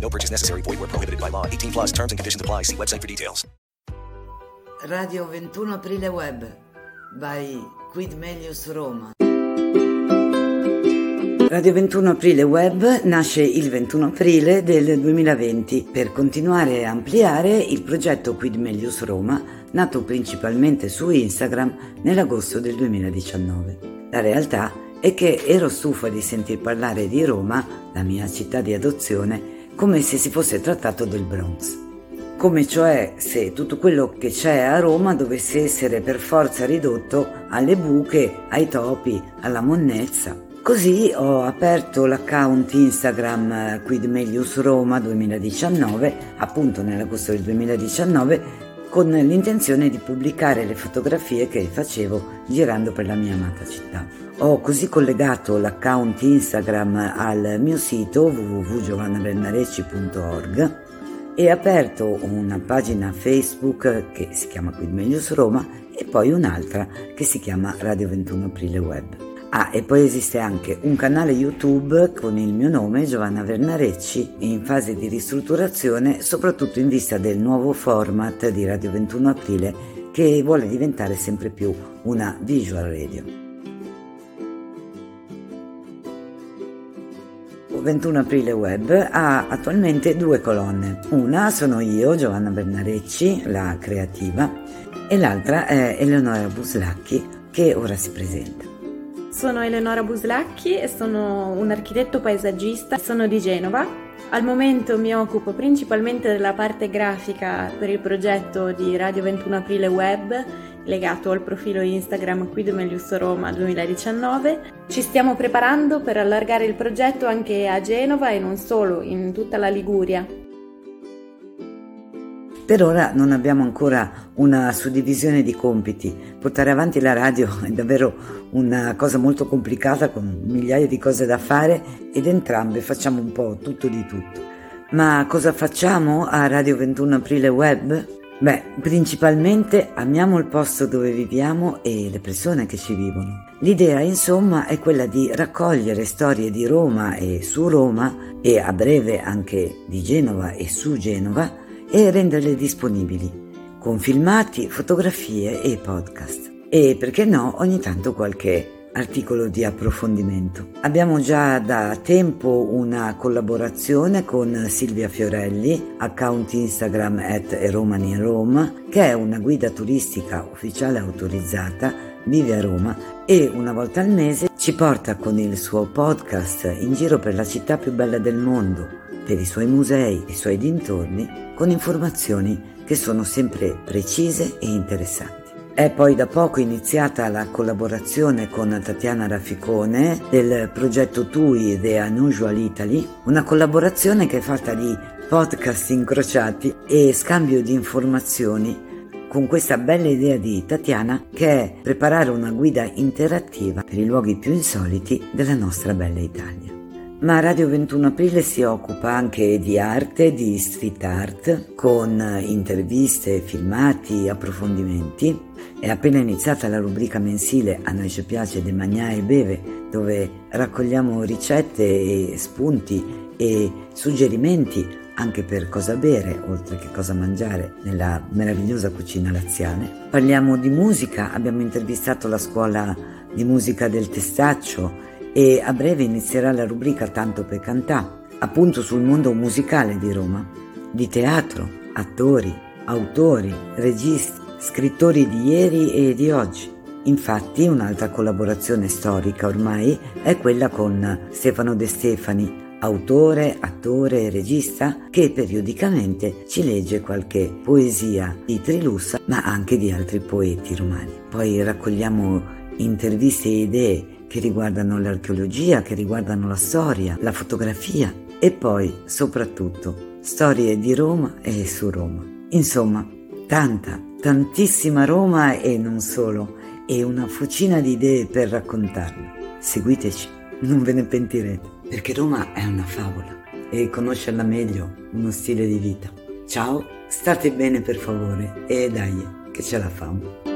No purchase necessary. Void where prohibited by law. 18 plus terms and conditions apply. See website for details. Radio 21 Aprile Web by Quid Melius Roma. Radio 21 Aprile Web nasce il 21 aprile del 2020 per continuare a ampliare il progetto Quid Melius Roma, nato principalmente su Instagram nell'agosto del 2019. La realtà è che ero stufa di sentir parlare di Roma, la mia città di adozione, come se si fosse trattato del Bronx. Come cioè se tutto quello che c'è a Roma dovesse essere per forza ridotto alle buche, ai topi, alla monnezza. Così ho aperto l'account Instagram Quid Melius Roma 2019, appunto nell'agosto del 2019, con l'intenzione di pubblicare le fotografie che facevo girando per la mia amata città. Ho così collegato l'account Instagram al mio sito www.giovannabernareci.org e aperto una pagina Facebook che si chiama Quid Melius Roma e poi un'altra che si chiama Radio 21 Aprile Web. Ah, e poi esiste anche un canale YouTube con il mio nome, Giovanna Vernarecci, in fase di ristrutturazione, soprattutto in vista del nuovo format di Radio 21 Aprile che vuole diventare sempre più una visual radio. 21 Aprile Web ha attualmente due colonne. Una sono io, Giovanna Bernarecci, la creativa, e l'altra è Eleonora Buslacchi, che ora si presenta. Sono Eleonora Buslacchi e sono un architetto paesaggista, sono di Genova. Al momento mi occupo principalmente della parte grafica per il progetto di Radio 21 Aprile Web legato al profilo Instagram Quid Melius Roma 2019. Ci stiamo preparando per allargare il progetto anche a Genova e non solo, in tutta la Liguria. Per ora non abbiamo ancora una suddivisione di compiti. Portare avanti la radio è davvero una cosa molto complicata con migliaia di cose da fare ed entrambe facciamo un po' tutto di tutto. Ma cosa facciamo a Radio 21 Aprile Web? Beh, principalmente amiamo il posto dove viviamo e le persone che ci vivono. L'idea, insomma, è quella di raccogliere storie di Roma e su Roma e a breve anche di Genova e su Genova e renderle disponibili con filmati, fotografie e podcast. E perché no, ogni tanto qualche articolo di approfondimento. Abbiamo già da tempo una collaborazione con Silvia Fiorelli, account Instagram at Romani in Roma, che è una guida turistica ufficiale autorizzata, vive a Roma e una volta al mese ci porta con il suo podcast in giro per la città più bella del mondo, per i suoi musei, i suoi dintorni, con informazioni che sono sempre precise e interessanti. È poi da poco iniziata la collaborazione con Tatiana Rafficone del progetto TUI The Unusual Italy, una collaborazione che è fatta di podcast incrociati e scambio di informazioni con questa bella idea di Tatiana che è preparare una guida interattiva per i luoghi più insoliti della nostra bella Italia. Ma Radio 21 Aprile si occupa anche di arte, di street art, con interviste, filmati, approfondimenti. È appena iniziata la rubrica mensile A noi ci piace De Magnà e Beve, dove raccogliamo ricette e spunti e suggerimenti anche per cosa bere, oltre che cosa mangiare, nella meravigliosa cucina laziale. Parliamo di musica, abbiamo intervistato la scuola di musica del Testaccio, e a breve inizierà la rubrica Tanto per cantà, appunto sul mondo musicale di Roma, di teatro, attori, autori, registi, scrittori di ieri e di oggi. Infatti un'altra collaborazione storica ormai è quella con Stefano De Stefani, autore, attore e regista che periodicamente ci legge qualche poesia di Trilussa ma anche di altri poeti romani. Poi raccogliamo interviste e idee che riguardano l'archeologia, che riguardano la storia, la fotografia e poi soprattutto storie di Roma e su Roma. Insomma, tanta, tantissima Roma e non solo, e una fucina di idee per raccontarla. Seguiteci, non ve ne pentirete, perché Roma è una favola e conoscerla meglio uno stile di vita. Ciao, state bene per favore e dai, che ce la famo.